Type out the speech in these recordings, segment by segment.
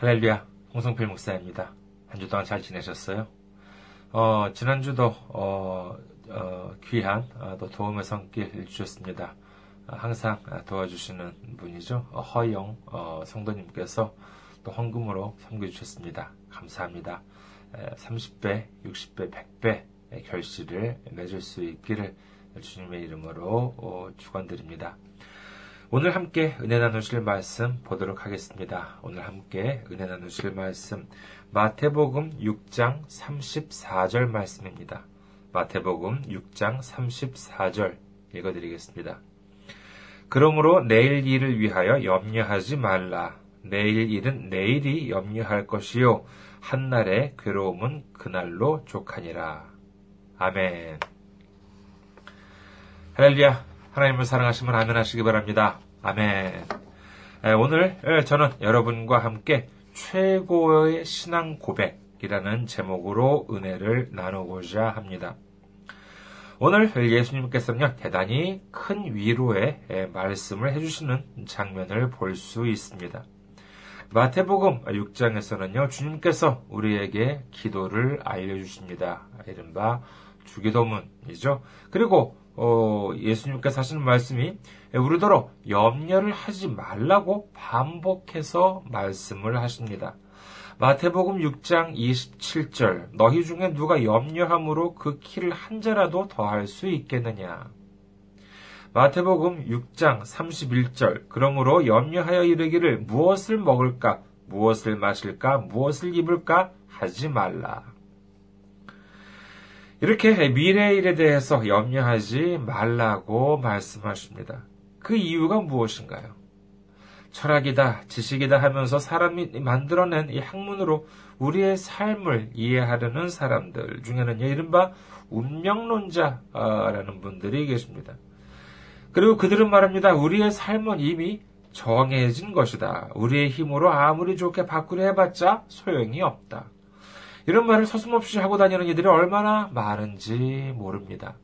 할렐루야, 홍성필 목사입니다. 한 주 동안 잘 지내셨어요? 어, 지난주도, 어, 어, 귀한, 어, 또 도움의 손길 주셨습니다. 어, 항상 도와주시는 분이죠. 어, 허영, 어, 성도님께서 또 헌금으로 섬겨주셨습니다. 감사합니다. 30배, 60배, 100배 결실을 맺을 수 있기를 주님의 이름으로 어, 축원드립니다. 오늘 함께 은혜 나누실 말씀 보도록 하겠습니다. 오늘 함께 은혜 나누실 말씀 마태복음 6장 34절 말씀입니다. 마태복음 6장 34절 읽어드리겠습니다. 그러므로 내일 일을 위하여 염려하지 말라. 내일 일은 내일이 염려할 것이요. 한날의 괴로움은 그날로 족하니라. 아멘. 할렐루야. 하나님을 사랑하시면 아멘 하시기 바랍니다. 아멘. 오늘 저는 여러분과 함께 최고의 신앙 고백이라는 제목으로 은혜를 나누고자 합니다. 오늘 예수님께서는요, 대단히 큰 위로의 말씀을 해주시는 장면을 볼 수 있습니다. 마태복음 6장에서는요, 주님께서 우리에게 기도를 알려주십니다. 이른바 주기도문이죠. 그리고 어, 예수님께서 하시는 말씀이 우리더러 염려를 하지 말라고 반복해서 말씀을 하십니다. 마태복음 6장 27절 너희 중에 누가 염려함으로 그 키를 한 자라도 더할 수 있겠느냐. 마태복음 6장 31절 그러므로 염려하여 이르기를 무엇을 먹을까 무엇을 마실까 무엇을 입을까 하지 말라. 이렇게 미래의 일에 대해서 염려하지 말라고 말씀하십니다. 그 이유가 무엇인가요? 철학이다, 지식이다 하면서 사람이 만들어낸 이 학문으로 우리의 삶을 이해하려는 사람들 중에는요, 이른바 운명론자라는 분들이 계십니다. 그리고 그들은 말합니다. 우리의 삶은 이미 정해진 것이다. 우리의 힘으로 아무리 좋게 바꾸려 해봤자 소용이 없다. 이런 말을 서슴없이 하고 다니는 이들이 얼마나 많은지 모릅니다.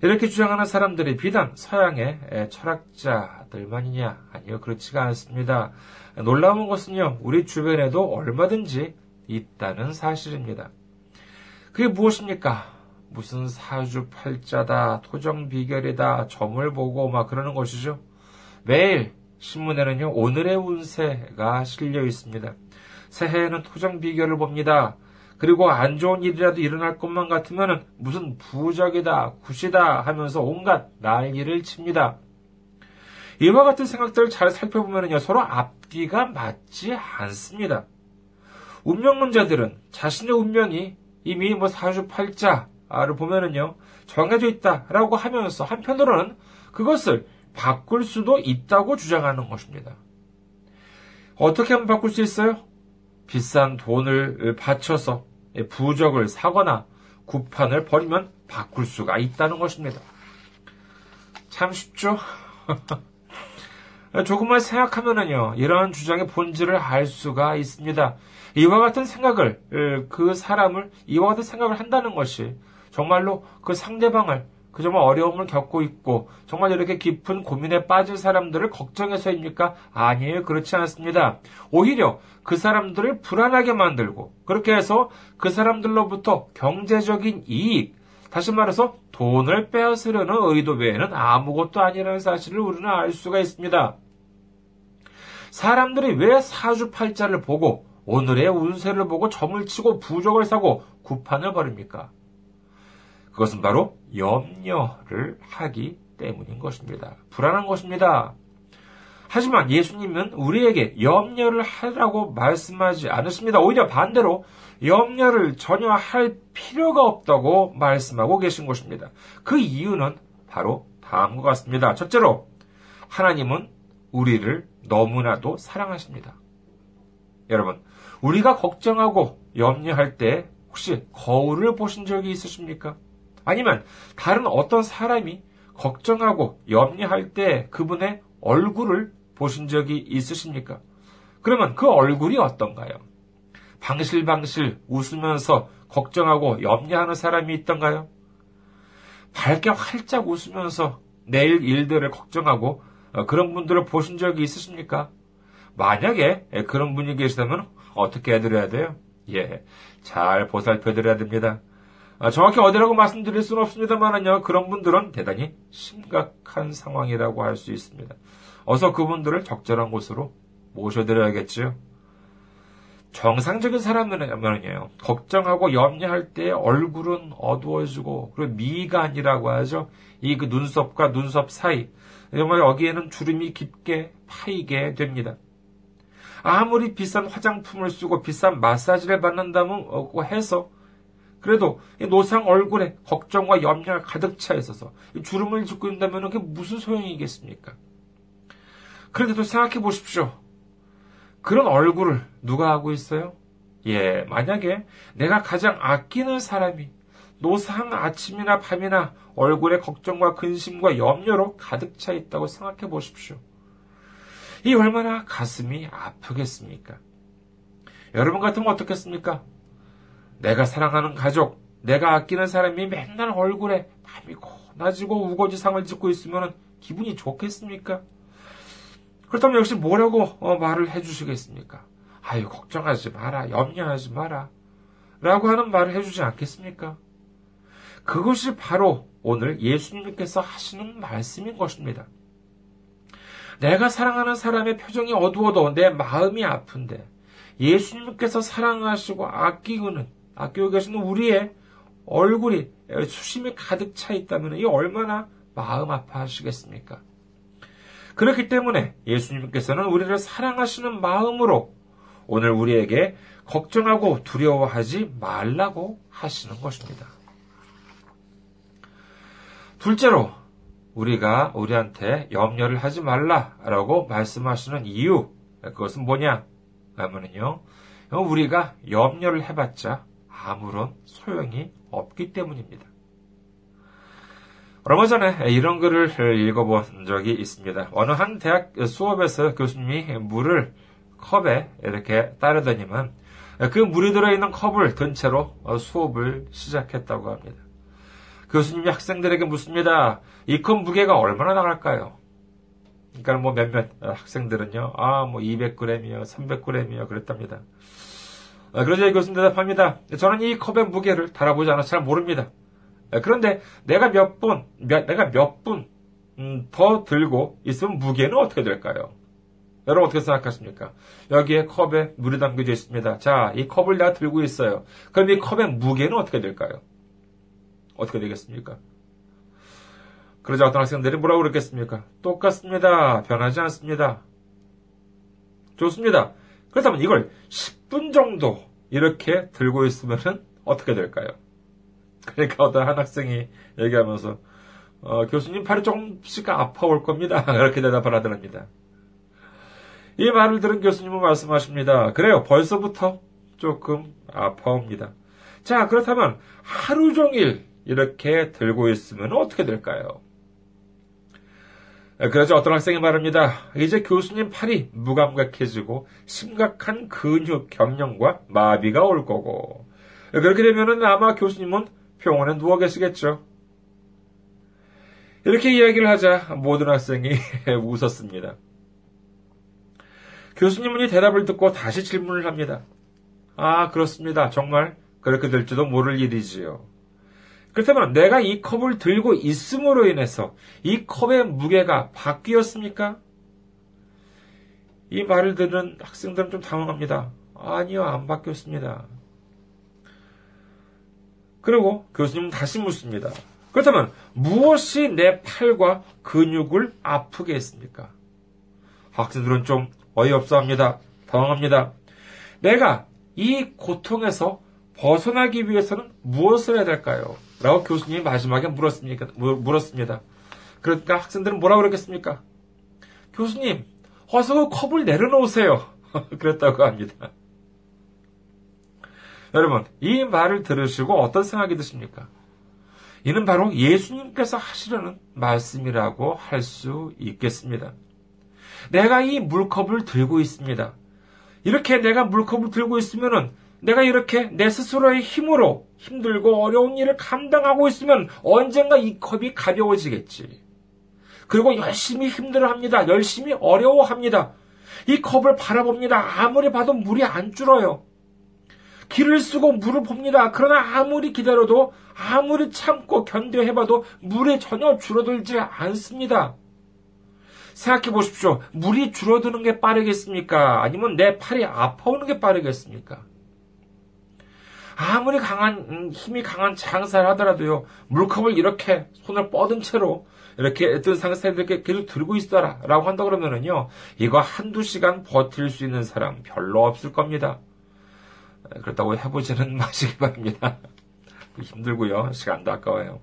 이렇게 주장하는 사람들이 비단 서양의 철학자들만이냐? 아니요, 그렇지가 않습니다. 놀라운 것은요, 우리 주변에도 얼마든지 있다는 사실입니다. 그게 무엇입니까? 무슨 사주팔자다, 토정비결이다, 점을 보고 막 그러는 것이죠. 매일 신문에는요, 오늘의 운세가 실려 있습니다. 새해에는 토정 비결을 봅니다. 그리고 안 좋은 일이라도 일어날 것만 같으면 무슨 부적이다, 굿이다 하면서 온갖 난리를 칩니다. 이와 같은 생각들을 잘 살펴보면요, 서로 앞뒤가 맞지 않습니다. 운명론자들은 자신의 운명이 이미 뭐 사주팔자를 보면은요, 정해져 있다라고 하면서 한편으로는 그것을 바꿀 수도 있다고 주장하는 것입니다. 어떻게 하면 바꿀 수 있어요? 비싼 돈을 바쳐서 부적을 사거나 구판을 버리면 바꿀 수가 있다는 것입니다. 참 쉽죠? 조금만 생각하면은요, 이러한 주장의 본질을 알 수가 있습니다. 이와 같은 생각을, 그 사람을, 이와 같은 생각을 한다는 것이 정말로 그 상대방을 그 정말 어려움을 겪고 있고 정말 이렇게 깊은 고민에 빠질 사람들을 걱정해서입니까? 아니에요. 그렇지 않습니다. 오히려 그 사람들을 불안하게 만들고 그렇게 해서 그 사람들로부터 경제적인 이익, 다시 말해서 돈을 빼앗으려는 의도 외에는 아무것도 아니라는 사실을 우리는 알 수가 있습니다. 사람들이 왜 사주팔자를 보고 오늘의 운세를 보고 점을 치고 부적을 사고 구판을 벌입니까? 그것은 바로 염려를 하기 때문인 것입니다. 불안한 것입니다. 하지만 예수님은 우리에게 염려를 하라고 말씀하지 않으십니다. 오히려 반대로 염려를 전혀 할 필요가 없다고 말씀하고 계신 것입니다. 그 이유는 바로 다음과 같습니다. 첫째로, 하나님은 우리를 너무나도 사랑하십니다. 여러분, 우리가 걱정하고 염려할 때 혹시 거울을 보신 적이 있으십니까? 아니면 다른 어떤 사람이 걱정하고 염려할 때 그분의 얼굴을 보신 적이 있으십니까? 그러면 그 얼굴이 어떤가요? 방실방실 웃으면서 걱정하고 염려하는 사람이 있던가요? 밝게 활짝 웃으면서 내일 일들을 걱정하고 어, 그런 분들을 보신 적이 있으십니까? 만약에 그런 분이 계시다면 어떻게 해드려야 돼요? 예, 잘 보살펴드려야 됩니다. 아, 정확히 어디라고 말씀드릴 수는 없습니다만은요, 그런 분들은 대단히 심각한 상황이라고 할 수 있습니다. 어서 그분들을 적절한 곳으로 모셔드려야겠지요. 정상적인 사람들은요, 걱정하고 염려할 때 얼굴은 어두워지고, 그리고 미간이라고 하죠. 이 그 눈썹과 눈썹 사이, 정말 여기에는 주름이 깊게 파이게 됩니다. 아무리 비싼 화장품을 쓰고 비싼 마사지를 받는다면 해서 그래도 노상 얼굴에 걱정과 염려가 가득 차 있어서 주름을 짓고 있다면 그게 무슨 소용이겠습니까? 그런데도 생각해 보십시오. 그런 얼굴을 누가 하고 있어요? 예, 만약에 내가 가장 아끼는 사람이 노상 아침이나 밤이나 얼굴에 걱정과 근심과 염려로 가득 차 있다고 생각해 보십시오. 이 얼마나 가슴이 아프겠습니까? 여러분 같으면 어떻겠습니까? 내가 사랑하는 가족, 내가 아끼는 사람이 맨날 얼굴에 밤이고 낮이고 우거지상을 짓고 있으면 기분이 좋겠습니까? 그렇다면 역시 뭐라고 어, 말을 해주시겠습니까? 아유, 걱정하지 마라, 염려하지 마라. 라고 하는 말을 해주지 않겠습니까? 그것이 바로 오늘 예수님께서 하시는 말씀인 것입니다. 내가 사랑하는 사람의 표정이 어두워도 내 마음이 아픈데 예수님께서 사랑하시고 아끼고는 아끼고 계시는 우리의 얼굴이 수심이 가득 차 있다면 이 얼마나 마음 아파하시겠습니까? 그렇기 때문에 예수님께서는 우리를 사랑하시는 마음으로 오늘 우리에게 걱정하고 두려워하지 말라고 하시는 것입니다. 둘째로 우리가 우리한테 염려를 하지 말라라고 말씀하시는 이유 그것은 뭐냐 하면은요 우리가 염려를 해봤자 아무런 소용이 없기 때문입니다. 얼마 전에 이런 글을 읽어본 적이 있습니다. 어느 한 대학 수업에서 교수님이 물을 컵에 이렇게 따르더니만 그 물이 들어있는 컵을 든 채로 수업을 시작했다고 합니다. 교수님이 학생들에게 묻습니다. 이 컵 무게가 얼마나 나갈까요? 그러니까 뭐 몇몇 학생들은요, 아, 뭐 200g이요, 300g이요, 그랬답니다. 그러자 이 교수님 대답합니다. 저는 이 컵의 무게를 달아보지 않아서 잘 모릅니다. 그런데 내가 몇 분, 내가 몇 분더 음, 들고 있으면 무게는 어떻게 될까요? 여러분 어떻게 생각하십니까? 여기에 컵에 물이 담겨져 있습니다. 자, 이 컵을 내가 들고 있어요. 그럼 이 컵의 무게는 어떻게 될까요? 어떻게 되겠습니까? 그러자 어떤 학생들이 뭐라고 그랬겠습니까? 똑같습니다. 변하지 않습니다. 좋습니다. 그렇다면 이걸 10 분 정도 이렇게 들고 있으면 어떻게 될까요? 그러니까 어떤 한 학생이 얘기하면서 어, 교수님 팔이 조금씩 아파올 겁니다. 그렇게 대답을 하더랍니다. 이 말을 들은 교수님은 말씀하십니다. 그래요. 벌써부터 조금 아파옵니다. 자, 그렇다면 하루 종일 이렇게 들고 있으면 어떻게 될까요? 그러자 어떤 학생이 말합니다. 이제 교수님 팔이 무감각해지고 심각한 근육 경련과 마비가 올 거고 그렇게 되면 아마 교수님은 병원에 누워 계시겠죠. 이렇게 이야기를 하자 모든 학생이 웃었습니다. 교수님은 이 대답을 듣고 다시 질문을 합니다. 아, 그렇습니다. 정말 그렇게 될지도 모를 일이지요. 그렇다면 내가 이 컵을 들고 있음으로 인해서 이 컵의 무게가 바뀌었습니까? 이 말을 듣는 학생들은 좀 당황합니다. 아니요, 안 바뀌었습니다. 그리고 교수님은 다시 묻습니다. 그렇다면 무엇이 내 팔과 근육을 아프게 했습니까? 학생들은 좀 어이없어 합니다. 당황합니다. 내가 이 고통에서 벗어나기 위해서는 무엇을 해야 될까요? 라고 교수님이 마지막에 물었습니까? 물었습니다. 그러니까 학생들은 뭐라고 그러겠습니까? 교수님, 어서 그 컵을 내려놓으세요. 그랬다고 합니다. 여러분, 이 말을 들으시고 어떤 생각이 드십니까? 이는 바로 예수님께서 하시려는 말씀이라고 할 수 있겠습니다. 내가 이 물컵을 들고 있습니다. 이렇게 내가 물컵을 들고 있으면은 내가 이렇게 내 스스로의 힘으로 힘들고 어려운 일을 감당하고 있으면 언젠가 이 컵이 가벼워지겠지. 그리고 열심히 힘들어 합니다. 열심히 어려워합니다. 이 컵을 바라봅니다. 아무리 봐도 물이 안 줄어요. 길을 쓰고 물을 봅니다. 그러나 아무리 기다려도 아무리 참고 견뎌해봐도 물이 전혀 줄어들지 않습니다. 생각해 보십시오. 물이 줄어드는 게 빠르겠습니까? 아니면 내 팔이 아파오는 게 빠르겠습니까? 아무리 강한 음, 힘이 강한 장사를 하더라도요 물컵을 이렇게 손을 뻗은 채로 이렇게 어떤 상사들께 계속 들고 있어라라고 한다 그러면은요 이거 한두 시간 버틸 수 있는 사람 별로 없을 겁니다. 그렇다고 해보지는 마시기 바랍니다. 힘들고요 시간도 아까워요.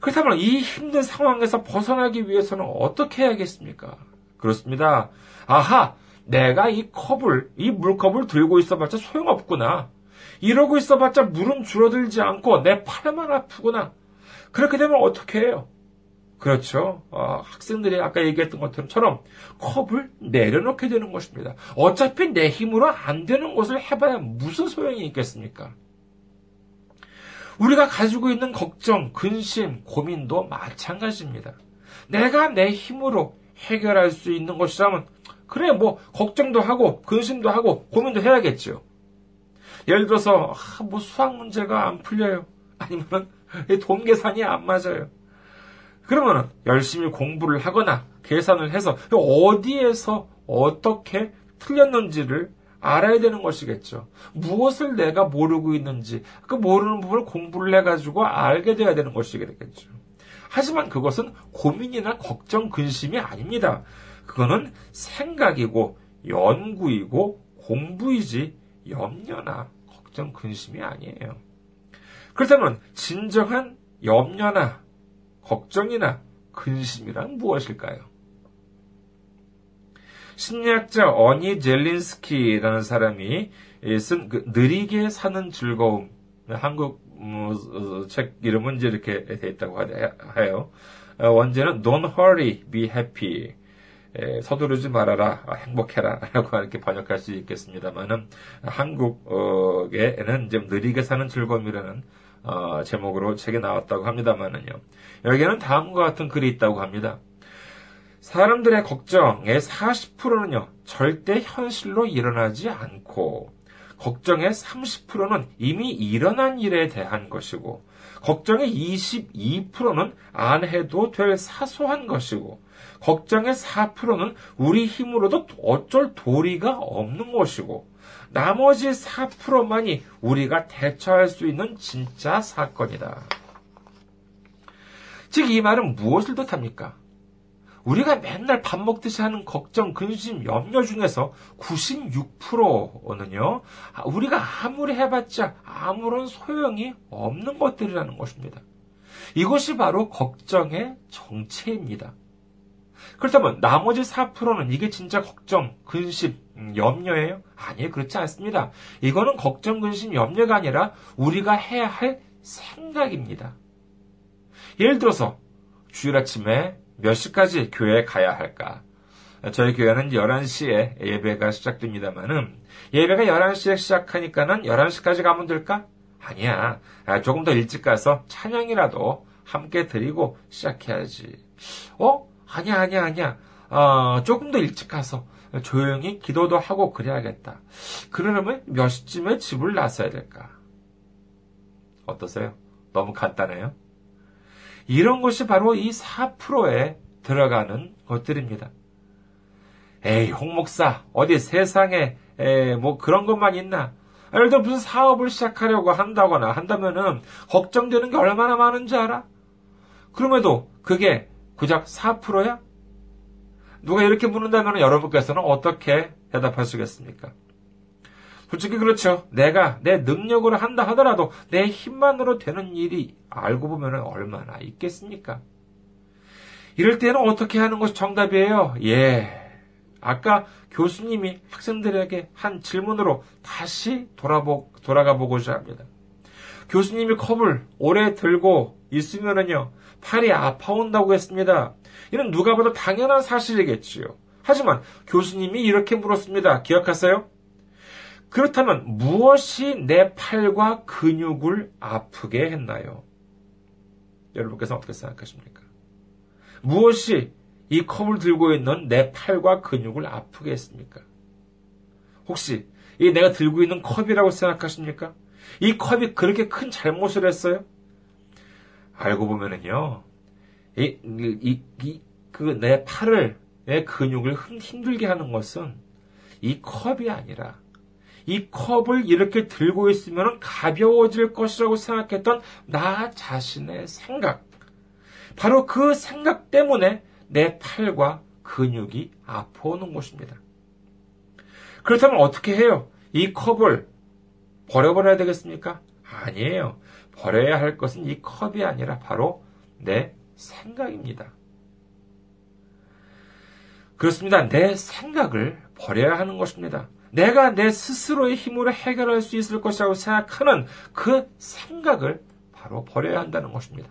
그렇다면 이 힘든 상황에서 벗어나기 위해서는 어떻게 해야겠습니까? 그렇습니다. 아하, 내가 이 컵을, 이 물컵을 들고 있어봤자 소용없구나. 이러고 있어봤자 물은 줄어들지 않고 내 팔만 아프구나. 그렇게 되면 어떻게 해요? 그렇죠. 어, 학생들이 아까 얘기했던 것처럼 컵을 내려놓게 되는 것입니다. 어차피 내 힘으로 안 되는 것을 해봐야 무슨 소용이 있겠습니까? 우리가 가지고 있는 걱정, 근심, 고민도 마찬가지입니다. 내가 내 힘으로 해결할 수 있는 것이라면, 그래, 뭐, 걱정도 하고, 근심도 하고, 고민도 해야겠죠. 예를 들어서, 아, 뭐, 수학 문제가 안 풀려요. 아니면, 돈 계산이 안 맞아요. 그러면 열심히 공부를 하거나, 계산을 해서, 어디에서 어떻게 틀렸는지를 알아야 되는 것이겠죠. 무엇을 내가 모르고 있는지 그 모르는 부분을 공부를 해가지고 알게 돼야 되는 것이겠죠. 하지만 그것은 고민이나 걱정, 근심이 아닙니다. 그거는 생각이고 연구이고 공부이지 염려나 걱정, 근심이 아니에요. 그렇다면 진정한 염려나 걱정이나 근심이란 무엇일까요? 심리학자 어니 젤린스키라는 사람이 쓴 그 느리게 사는 즐거움 한국 뭐, 어, 책 이름은 이제 이렇게 돼 있다고 해요. 어, 원제는 Don't hurry, be happy. 서두르지 말아라, 행복해라. 라고 이렇게 번역할 수 있겠습니다만은, 한국에는 좀 느리게 사는 즐거움이라는, 어, 제목으로 책이 나왔다고 합니다만은요. 여기에는 다음과 같은 글이 있다고 합니다. 사람들의 걱정의 40%는요, 절대 현실로 일어나지 않고, 걱정의 30%는 이미 일어난 일에 대한 것이고, 걱정의 22%는 안 해도 될 사소한 것이고, 걱정의 4%는 우리 힘으로도 어쩔 도리가 없는 것이고, 나머지 4%만이 우리가 대처할 수 있는 진짜 사건이다. 즉, 이 말은 무엇을 뜻합니까? 우리가 맨날 밥 먹듯이 하는 걱정, 근심, 염려 중에서 96%는요, 우리가 아무리 해봤자 아무런 소용이 없는 것들이라는 것입니다. 이것이 바로 걱정의 정체입니다. 그렇다면 나머지 4%는 이게 진짜 걱정, 근심, 음, 염려예요? 아니에요. 그렇지 않습니다. 이거는 걱정, 근심, 염려가 아니라 우리가 해야 할 생각입니다. 예를 들어서 주일 아침에 몇 시까지 교회에 가야 할까? 저희 교회는 11시에 예배가 시작됩니다만은 예배가 11시에 시작하니까는 11시까지 가면 될까? 아니야. 아, 조금 더 일찍 가서 찬양이라도 함께 드리고 시작해야지. 어? 아니야, 아니야, 아니야. 어, 조금 더 일찍 가서 조용히 기도도 하고 그래야겠다. 그러려면 몇 시쯤에 집을 나서야 될까? 어떠세요? 너무 간단해요? 이런 것이 바로 이 4%에 들어가는 것들입니다. 에이, 홍 목사, 어디 세상에, 에, 뭐 그런 것만 있나? 예를 들어 무슨 사업을 시작하려고 한다거나 한다면은 걱정되는 게 얼마나 많은지 알아? 그럼에도 그게 고작 4%야? 누가 이렇게 묻는다면 여러분께서는 어떻게 대답하시겠습니까? 솔직히 그렇죠. 내가 내 능력으로 한다 하더라도 내 힘만으로 되는 일이 알고 보면 얼마나 있겠습니까? 이럴 때는 어떻게 하는 것이 정답이에요? 예. 아까 교수님이 학생들에게 한 질문으로 다시 돌아보, 돌아가 보고자 합니다. 교수님이 컵을 오래 들고 있으면은요, 팔이 아파온다고 했습니다. 이는 누가 봐도 당연한 사실이겠지요. 하지만 교수님이 이렇게 물었습니다. 기억하세요? 그렇다면 무엇이 내 팔과 근육을 아프게 했나요? 여러분께서 어떻게 생각하십니까? 무엇이 이 컵을 들고 있는 내 팔과 근육을 아프게 했습니까? 혹시 이 내가 들고 있는 컵이라고 생각하십니까? 이 컵이 그렇게 큰 잘못을 했어요? 알고 보면은요, 이, 이, 이, 그 내 팔을, 내 근육을 힘들게 하는 것은 이 컵이 아니라 이 컵을 이렇게 들고 있으면 가벼워질 것이라고 생각했던 나 자신의 생각. 바로 그 생각 때문에 내 팔과 근육이 아파오는 것입니다. 그렇다면 어떻게 해요? 이 컵을 버려버려야 되겠습니까? 아니에요. 버려야 할 것은 이 컵이 아니라 바로 내 생각입니다. 그렇습니다. 내 생각을 버려야 하는 것입니다. 내가 내 스스로의 힘으로 해결할 수 있을 것이라고 생각하는 그 생각을 바로 버려야 한다는 것입니다.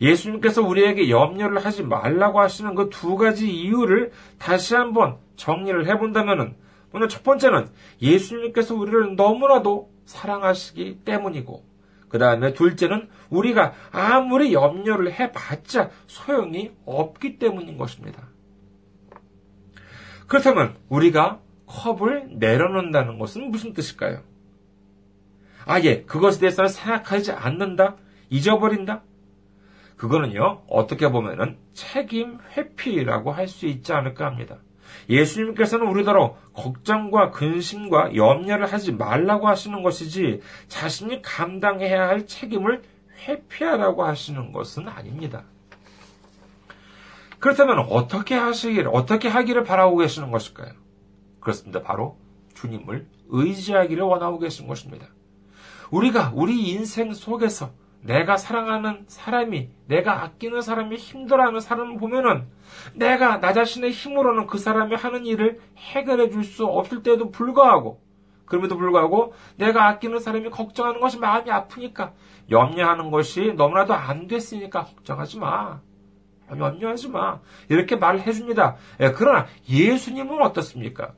예수님께서 우리에게 염려를 하지 말라고 하시는 그 두 가지 이유를 다시 한번 정리를 해본다면 오늘 첫 번째는 예수님께서 우리를 너무나도 사랑하시기 때문이고 그 다음에 둘째는 우리가 아무리 염려를 해봤자 소용이 없기 때문인 것입니다. 그렇다면 우리가 컵을 내려놓는다는 것은 무슨 뜻일까요? 아, 예, 그것에 대해서는 생각하지 않는다? 잊어버린다? 그거는요, 어떻게 보면은 책임 회피라고 할 수 있지 않을까 합니다. 예수님께서는 우리더러 걱정과 근심과 염려를 하지 말라고 하시는 것이지 자신이 감당해야 할 책임을 회피하라고 하시는 것은 아닙니다. 그렇다면 어떻게 하시기를, 어떻게 하기를 바라고 계시는 것일까요? 그렇습니다. 바로 주님을 의지하기를 원하고 계신 것입니다. 우리가 우리 인생 속에서 내가 사랑하는 사람이, 내가 아끼는 사람이 힘들어하는 사람을 보면은 내가 나 자신의 힘으로는 그 사람이 하는 일을 해결해 줄 수 없을 때도 불구하고, 그럼에도 불구하고 내가 아끼는 사람이 걱정하는 것이 마음이 아프니까 염려하는 것이 너무나도 안 됐으니까 걱정하지 마. 염려하지 마. 이렇게 말을 해줍니다. 예, 그러나 예수님은 어떻습니까?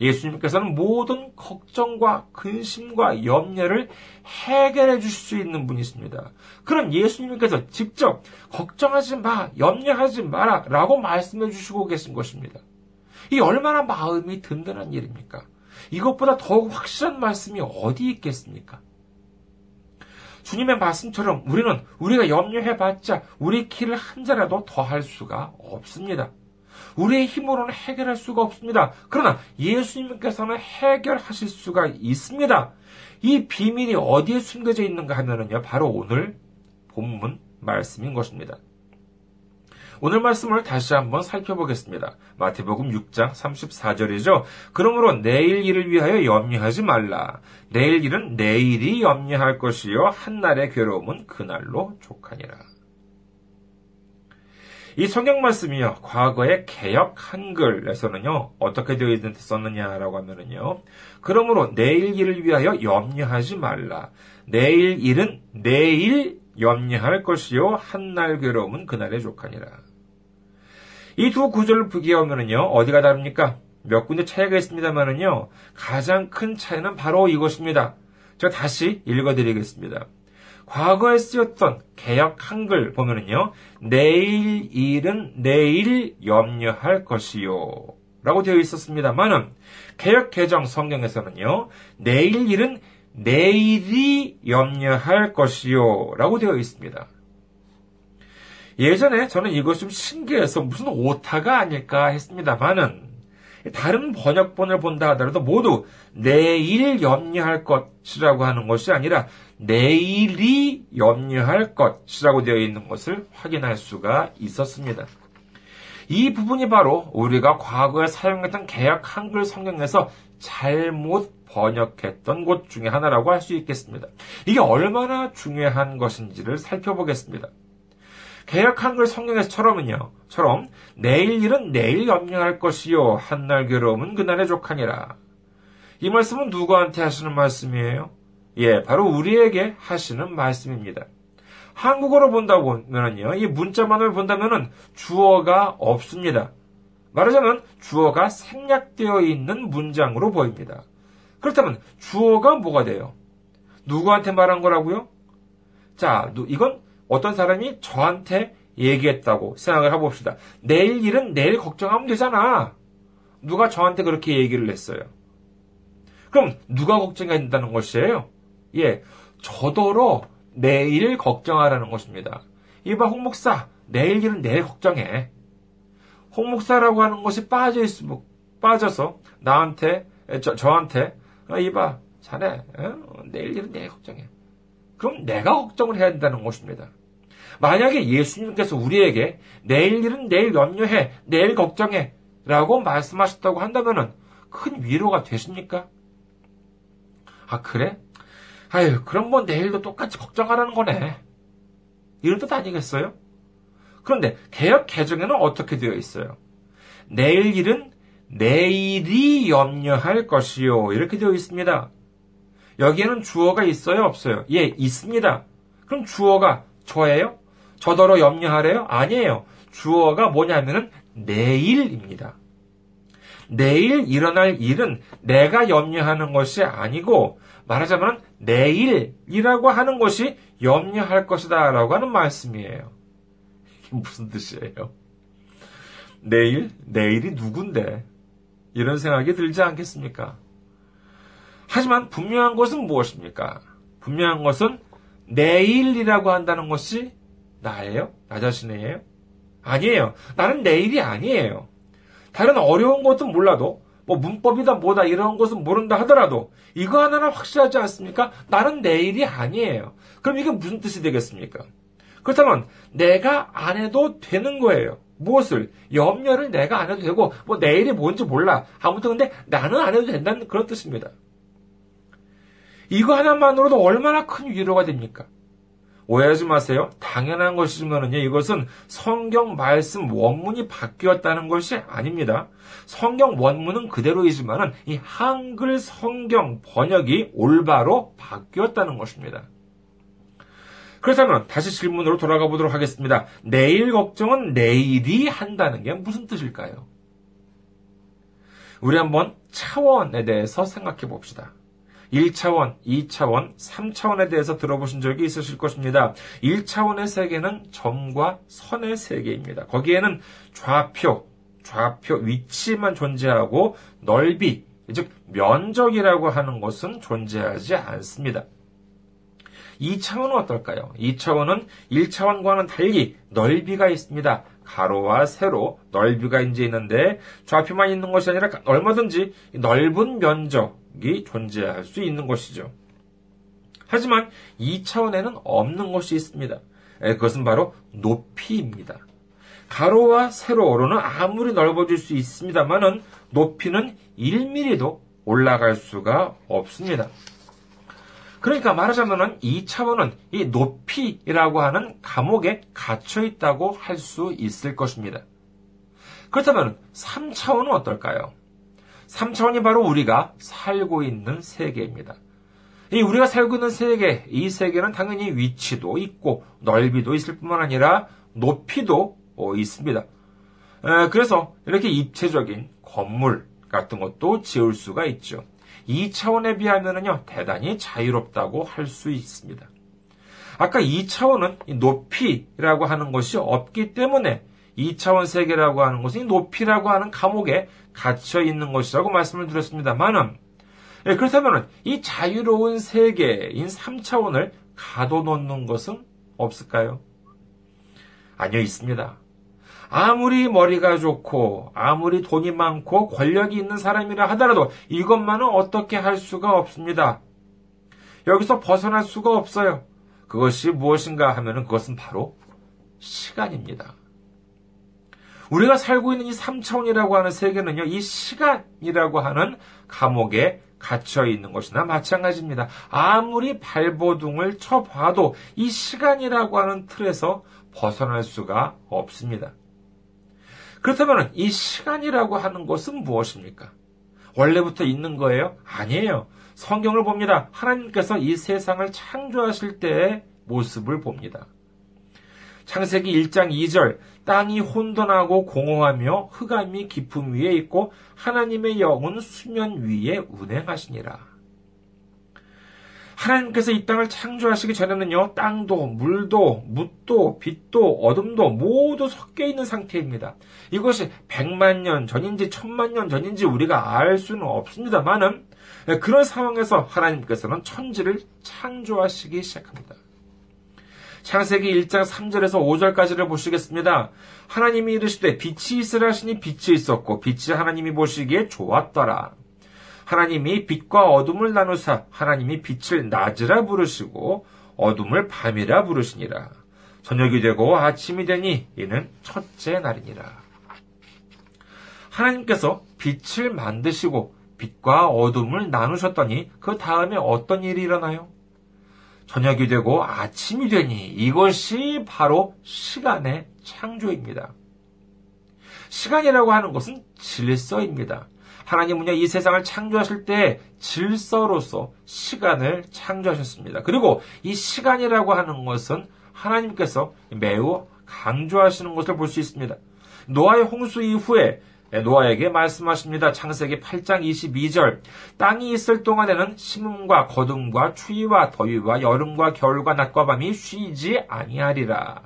예수님께서는 모든 걱정과 근심과 염려를 해결해 주실 수 있는 분이십니다. 그럼 예수님께서 직접 걱정하지 마, 염려하지 마라 라고 말씀해 주시고 계신 것입니다. 이 얼마나 마음이 든든한 일입니까? 이것보다 더욱 확실한 말씀이 어디 있겠습니까? 주님의 말씀처럼 우리는 우리가 염려해봤자 우리 키를 한 자라도 더 할 수가 없습니다. 우리의 힘으로는 해결할 수가 없습니다. 그러나 예수님께서는 해결하실 수가 있습니다. 이 비밀이 어디에 숨겨져 있는가 하면은요, 바로 오늘 본문 말씀인 것입니다. 오늘 말씀을 다시 한번 살펴보겠습니다. 마태복음 6장 34절이죠. 그러므로 내일 일을 위하여 염려하지 말라. 내일 일은 내일이 염려할 것이요 한날의 괴로움은 그날로 족하니라. 이 성경 말씀이요, 과거의 개혁 한글에서는요, 어떻게 되어 있었느냐라고 하면은요, 그러므로 내일 일을 위하여 염려하지 말라. 내일 일은 내일 염려할 것이요, 한날 괴로움은 그날의 족하니라. 이 두 구절을 비교하면은요, 어디가 다릅니까? 몇 군데 차이가 있습니다만은요, 가장 큰 차이는 바로 이것입니다. 제가 다시 읽어드리겠습니다. 과거에 쓰였던 개혁 한글 보면은요, 내일 일은 내일 염려할 것이요. 라고 되어 있었습니다만은, 개혁 개정 성경에서는요, 내일 일은 내일이 염려할 것이요. 라고 되어 있습니다. 예전에 저는 이것 좀 신기해서 무슨 오타가 아닐까 했습니다만은, 다른 번역본을 본다 하더라도 모두 내일 염려할 것이라고 하는 것이 아니라 내일이 염려할 것이라고 되어 있는 것을 확인할 수가 있었습니다. 이 부분이 바로 우리가 과거에 사용했던 개약 한글 성경에서 잘못 번역했던 곳 중에 하나라고 할 수 있겠습니다. 이게 얼마나 중요한 것인지를 살펴보겠습니다. 개혁 한글 성경에서처럼은요, 처럼 내일 일은 내일 염려할 것이요, 한날 괴로움은 그날의 족하니라. 이 말씀은 누구한테 하시는 말씀이에요? 예, 바로 우리에게 하시는 말씀입니다. 한국어로 본다고 하면은요, 이 문자만을 본다면은 주어가 없습니다. 말하자면 주어가 생략되어 있는 문장으로 보입니다. 그렇다면 주어가 뭐가 돼요? 누구한테 말한 거라고요? 자, 이건 어떤 사람이 저한테 얘기했다고 생각을 해봅시다. 내일 일은 내일 걱정하면 되잖아. 누가 저한테 그렇게 얘기를 했어요. 그럼 누가 걱정해야 된다는 것이에요? 예, 저더러 내일 걱정하라는 것입니다. 이봐, 홍 목사, 내일 일은 내일 걱정해. 홍 목사라고 하는 것이 빠져 있으면, 빠져서 나한테, 저, 저한테, 어, 이봐, 자네, 어? 내일 일은 내일 걱정해. 그럼 내가 걱정을 해야 된다는 것입니다. 만약에 예수님께서 우리에게 내일 일은 내일 염려해, 내일 걱정해, 라고 말씀하셨다고 한다면 큰 위로가 되십니까? 아, 그래? 아유, 그럼 뭐 내일도 똑같이 걱정하라는 거네. 이런 뜻 아니겠어요? 그런데 개혁 개정에는 어떻게 되어 있어요? 내일 일은 내일이 염려할 것이요. 이렇게 되어 있습니다. 여기에는 주어가 있어요? 없어요? 예, 있습니다. 그럼 주어가 저예요? 저더러 염려하래요? 아니에요. 주어가 뭐냐면은 내일입니다. 내일 일어날 일은 내가 염려하는 것이 아니고 말하자면 내일이라고 하는 것이 염려할 것이다 라고 하는 말씀이에요. 이게 무슨 뜻이에요? 내일? 내일이 누군데? 이런 생각이 들지 않겠습니까? 하지만 분명한 것은 무엇입니까? 분명한 것은 내일이라고 한다는 것이 나예요? 나 자신이에요? 아니에요. 나는 내일이 아니에요. 다른 어려운 것은 몰라도 뭐 문법이다 뭐다 이런 것은 모른다 하더라도 이거 하나는 확실하지 않습니까? 나는 내일이 아니에요. 그럼 이게 무슨 뜻이 되겠습니까? 그렇다면 내가 안 해도 되는 거예요. 무엇을? 염려를 내가 안 해도 되고 뭐 내일이 뭔지 몰라. 아무튼 근데 나는 안 해도 된다는 그런 뜻입니다. 이거 하나만으로도 얼마나 큰 위로가 됩니까? 오해하지 마세요. 당연한 것이지만은요, 이것은 성경 말씀 원문이 바뀌었다는 것이 아닙니다. 성경 원문은 그대로이지만은 이 한글 성경 번역이 올바로 바뀌었다는 것입니다. 그렇다면 다시 질문으로 돌아가 보도록 하겠습니다. 내일 걱정은 내일이 한다는 게 무슨 뜻일까요? 우리 한번 차원에 대해서 생각해 봅시다. 1차원, 2차원, 3차원에 대해서 들어보신 적이 있으실 것입니다. 1차원의 세계는 점과 선의 세계입니다. 거기에는 좌표, 좌표 위치만 존재하고 넓이, 즉 면적이라고 하는 것은 존재하지 않습니다. 2차원은 어떨까요? 2차원은 1차원과는 달리 넓이가 있습니다. 가로와 세로 넓이가 이제 있는데 좌표만 있는 것이 아니라 얼마든지 넓은 면적이 존재할 수 있는 것이죠. 하지만 2차원에는 없는 것이 있습니다. 그것은 바로 높이입니다. 가로와 세로로는 아무리 넓어질 수 있습니다만은 높이는 1mm도 올라갈 수가 없습니다. 그러니까 말하자면은 이 차원은 이 높이라고 하는 감옥에 갇혀 있다고 할 수 있을 것입니다. 그렇다면 3차원은 어떨까요? 3차원이 바로 우리가 살고 있는 세계입니다. 이 우리가 살고 있는 세계, 이 세계는 당연히 위치도 있고 넓이도 있을 뿐만 아니라 높이도 어, 있습니다. 그래서 이렇게 입체적인 건물 같은 것도 지을 수가 있죠. 2차원에 비하면요, 대단히 자유롭다고 할 수 있습니다. 아까 2차원은 높이라고 하는 것이 없기 때문에 2차원 세계라고 하는 것은 높이라고 하는 감옥에 갇혀 있는 것이라고 말씀을 드렸습니다만은, 예, 그렇다면 이 자유로운 세계인 3차원을 가둬놓는 것은 없을까요? 아니요, 있습니다. 아무리 머리가 좋고 아무리 돈이 많고 권력이 있는 사람이라 하더라도 이것만은 어떻게 할 수가 없습니다. 여기서 벗어날 수가 없어요. 그것이 무엇인가 하면은 그것은 바로 시간입니다. 우리가 살고 있는 이 3차원이라고 하는 세계는요, 이 시간이라고 하는 감옥에 갇혀 있는 것이나 마찬가지입니다. 아무리 발버둥을 쳐봐도 이 시간이라고 하는 틀에서 벗어날 수가 없습니다. 그렇다면 이 시간이라고 하는 것은 무엇입니까? 원래부터 있는 거예요? 아니에요. 성경을 봅니다. 하나님께서 이 세상을 창조하실 때의 모습을 봅니다. 창세기 1장 2절 땅이 혼돈하고 공허하며 흑암이 깊음 위에 있고 하나님의 영은 수면 위에 운행하시니라. 하나님께서 이 땅을 창조하시기 전에는요, 땅도, 물도, 묻도, 빛도, 어둠도 모두 섞여 있는 상태입니다. 이것이 백만 년 전인지 천만 년 전인지 우리가 알 수는 없습니다만은, 그런 상황에서 하나님께서는 천지를 창조하시기 시작합니다. 창세기 1장 3절에서 5절까지를 보시겠습니다. 하나님이 이르시되 빛이 있으라 하시니 빛이 있었고 빛이 하나님이 보시기에 좋았더라. 하나님이 빛과 어둠을 나누사 하나님이 빛을 낮이라 부르시고 어둠을 밤이라 부르시니라. 저녁이 되고 아침이 되니 이는 첫째 날이니라. 하나님께서 빛을 만드시고 빛과 어둠을 나누셨더니 그 다음에 어떤 일이 일어나요? 저녁이 되고 아침이 되니 이것이 바로 시간의 창조입니다. 시간이라고 하는 것은 질서입니다. 하나님은요, 이 세상을 창조하실 때 질서로서 시간을 창조하셨습니다. 그리고 이 시간이라고 하는 것은 하나님께서 매우 강조하시는 것을 볼 수 있습니다. 노아의 홍수 이후에 노아에게 말씀하십니다. 창세기 8장 22절. 땅이 있을 동안에는 심음과 거둠과 추위와 더위와 여름과 겨울과 낮과 밤이 쉬지 아니하리라.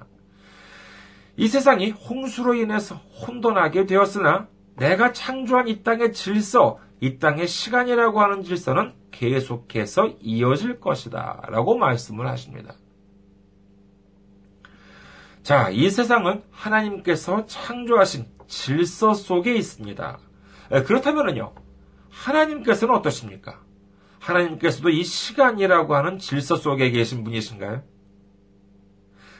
이 세상이 홍수로 인해서 혼돈하게 되었으나 내가 창조한 이 땅의 질서, 이 땅의 시간이라고 하는 질서는 계속해서 이어질 것이다. 라고 말씀을 하십니다. 자, 이 세상은 하나님께서 창조하신 질서 속에 있습니다. 그렇다면요, 하나님께서는 어떠십니까? 하나님께서도 이 시간이라고 하는 질서 속에 계신 분이신가요?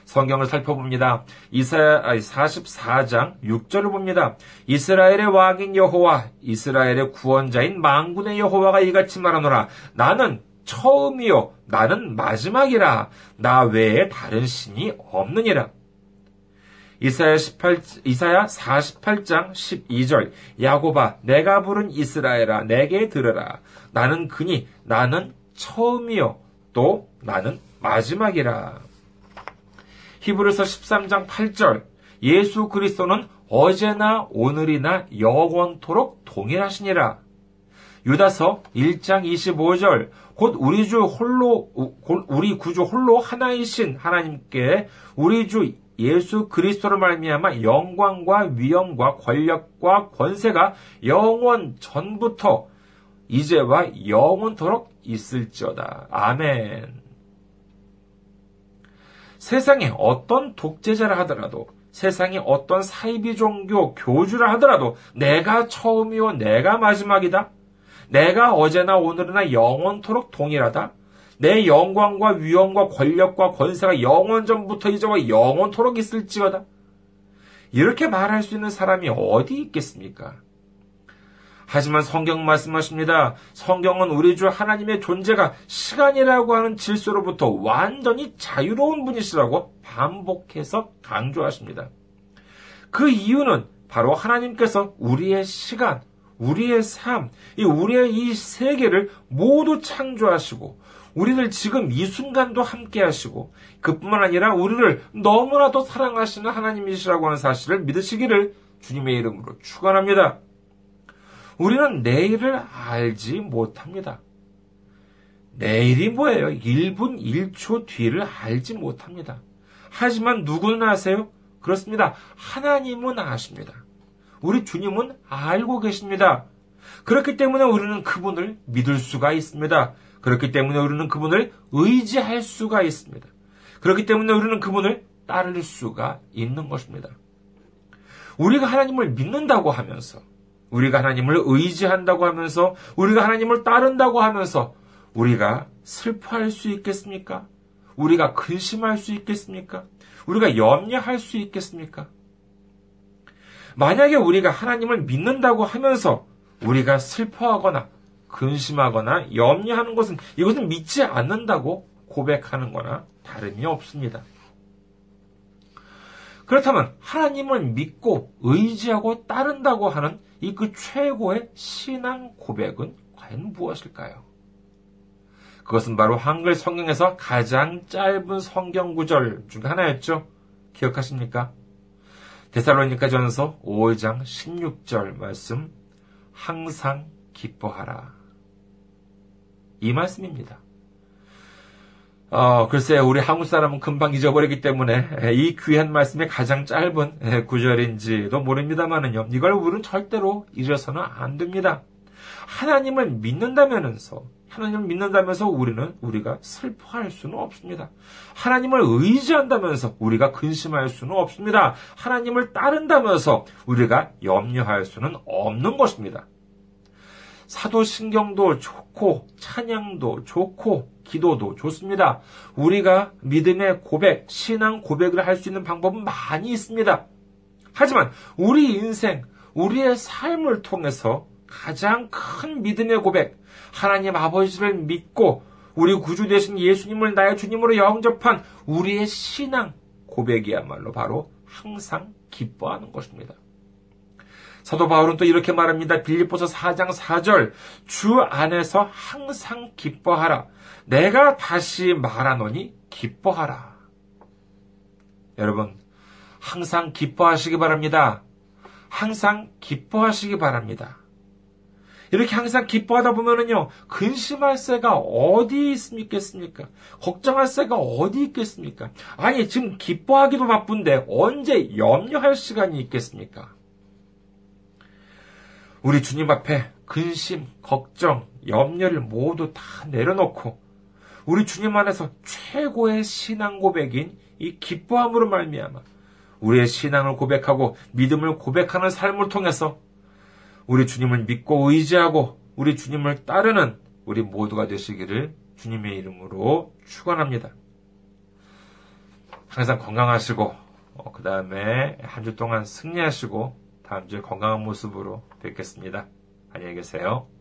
성경을 살펴봅니다. 이사야 44장 6절을 봅니다. 이스라엘의 왕인 여호와, 이스라엘의 구원자인 망군의 여호와가 이같이 말하노라. 나는 처음이요, 나는 마지막이라. 나 외에 다른 신이 없느니라. 이사야 18, 이사야 48장 12절. 야고바 내가 부른 이스라엘아 내게 들으라. 나는 그니 나는 처음이요. 또 나는 마지막이라. 히브리서 13장 8절. 예수 그리스도는 어제나 오늘이나 영원토록 동일하시니라. 유다서 1장 25절. 곧 우리 주 홀로 우리 구주 홀로 하나이신 하나님께 우리 주 예수 그리스도로 말미암아 영광과 위엄과 권력과 권세가 영원 전부터 이제와 영원토록 있을지어다. 아멘. 세상에 어떤 독재자라 하더라도 세상에 어떤 사이비 종교 교주라 하더라도 내가 처음이요 내가 마지막이다. 내가 어제나 오늘이나 영원토록 동일하다. 내 영광과 위엄과 권력과 권세가 영원 전부터 이제와 영원토록 있을지어다. 이렇게 말할 수 있는 사람이 어디 있겠습니까? 하지만 성경 말씀하십니다. 성경은 우리 주 하나님의 존재가 시간이라고 하는 질서로부터 완전히 자유로운 분이시라고 반복해서 강조하십니다. 그 이유는 바로 하나님께서 우리의 시간, 우리의 삶, 우리의 이 세계를 모두 창조하시고 우리를 지금 이 순간도 함께 하시고 그뿐만 아니라 우리를 너무나도 사랑하시는 하나님이시라고 하는 사실을 믿으시기를 주님의 이름으로 축원합니다. 우리는 내일을 알지 못합니다. 내일이 뭐예요? 1분 1초 뒤를 알지 못합니다. 하지만 누구는 아세요? 그렇습니다. 하나님은 아십니다. 우리 주님은 알고 계십니다. 그렇기 때문에 우리는 그분을 믿을 수가 있습니다. 그렇기 때문에 우리는 그분을 의지할 수가 있습니다. 그렇기 때문에 우리는 그분을 따를 수가 있는 것입니다. 우리가 하나님을 믿는다고 하면서, 우리가 하나님을 의지한다고 하면서, 우리가 하나님을 따른다고 하면서, 우리가 슬퍼할 수 있겠습니까? 우리가 근심할 수 있겠습니까? 우리가 염려할 수 있겠습니까? 만약에 우리가 하나님을 믿는다고 하면서 우리가 슬퍼하거나 근심하거나 염려하는 것은 이것은 믿지 않는다고 고백하는 거나 다름이 없습니다. 그렇다면 하나님을 믿고 의지하고 따른다고 하는 이 그 최고의 신앙 고백은 과연 무엇일까요? 그것은 바로 한글 성경에서 가장 짧은 성경 구절 중 하나였죠. 기억하십니까? 데살로니카 전서 5장 16절 말씀 항상 기뻐하라. 이 말씀입니다. 어, 글쎄, 우리 한국 사람은 금방 잊어버리기 때문에 이 귀한 말씀이 가장 짧은 구절인지도 모릅니다만은요. 이걸 우리는 절대로 잊어서는 안 됩니다. 하나님을 믿는다면서 하나님을 믿는다면서 우리는 우리가 슬퍼할 수는 없습니다. 하나님을 의지한다면서 우리가 근심할 수는 없습니다. 하나님을 따른다면서 우리가 염려할 수는 없는 것입니다. 사도신경도 좋고 찬양도 좋고 기도도 좋습니다. 우리가 믿음의 고백, 신앙 고백을 할 수 있는 방법은 많이 있습니다. 하지만 우리 인생, 우리의 삶을 통해서 가장 큰 믿음의 고백, 하나님 아버지를 믿고 우리 구주 되신 예수님을 나의 주님으로 영접한 우리의 신앙 고백이야말로 바로 항상 기뻐하는 것입니다. 사도 바울은 또 이렇게 말합니다. 빌립보서 4장 4절 주 안에서 항상 기뻐하라. 내가 다시 말하노니 기뻐하라. 여러분 항상 기뻐하시기 바랍니다. 항상 기뻐하시기 바랍니다. 이렇게 항상 기뻐하다 보면은요, 근심할 새가 어디 있습니까? 걱정할 새가 어디 있겠습니까? 아니, 지금 기뻐하기도 바쁜데 언제 염려할 시간이 있겠습니까? 우리 주님 앞에 근심, 걱정, 염려를 모두 다 내려놓고 우리 주님 안에서 최고의 신앙 고백인 이 기뻐함으로 말미암아 우리의 신앙을 고백하고 믿음을 고백하는 삶을 통해서 우리 주님을 믿고 의지하고 우리 주님을 따르는 우리 모두가 되시기를 주님의 이름으로 축원합니다. 항상 건강하시고 어, 그 다음에 한 주 동안 승리하시고 다음 주에 건강한 모습으로 뵙겠습니다. 안녕히 계세요.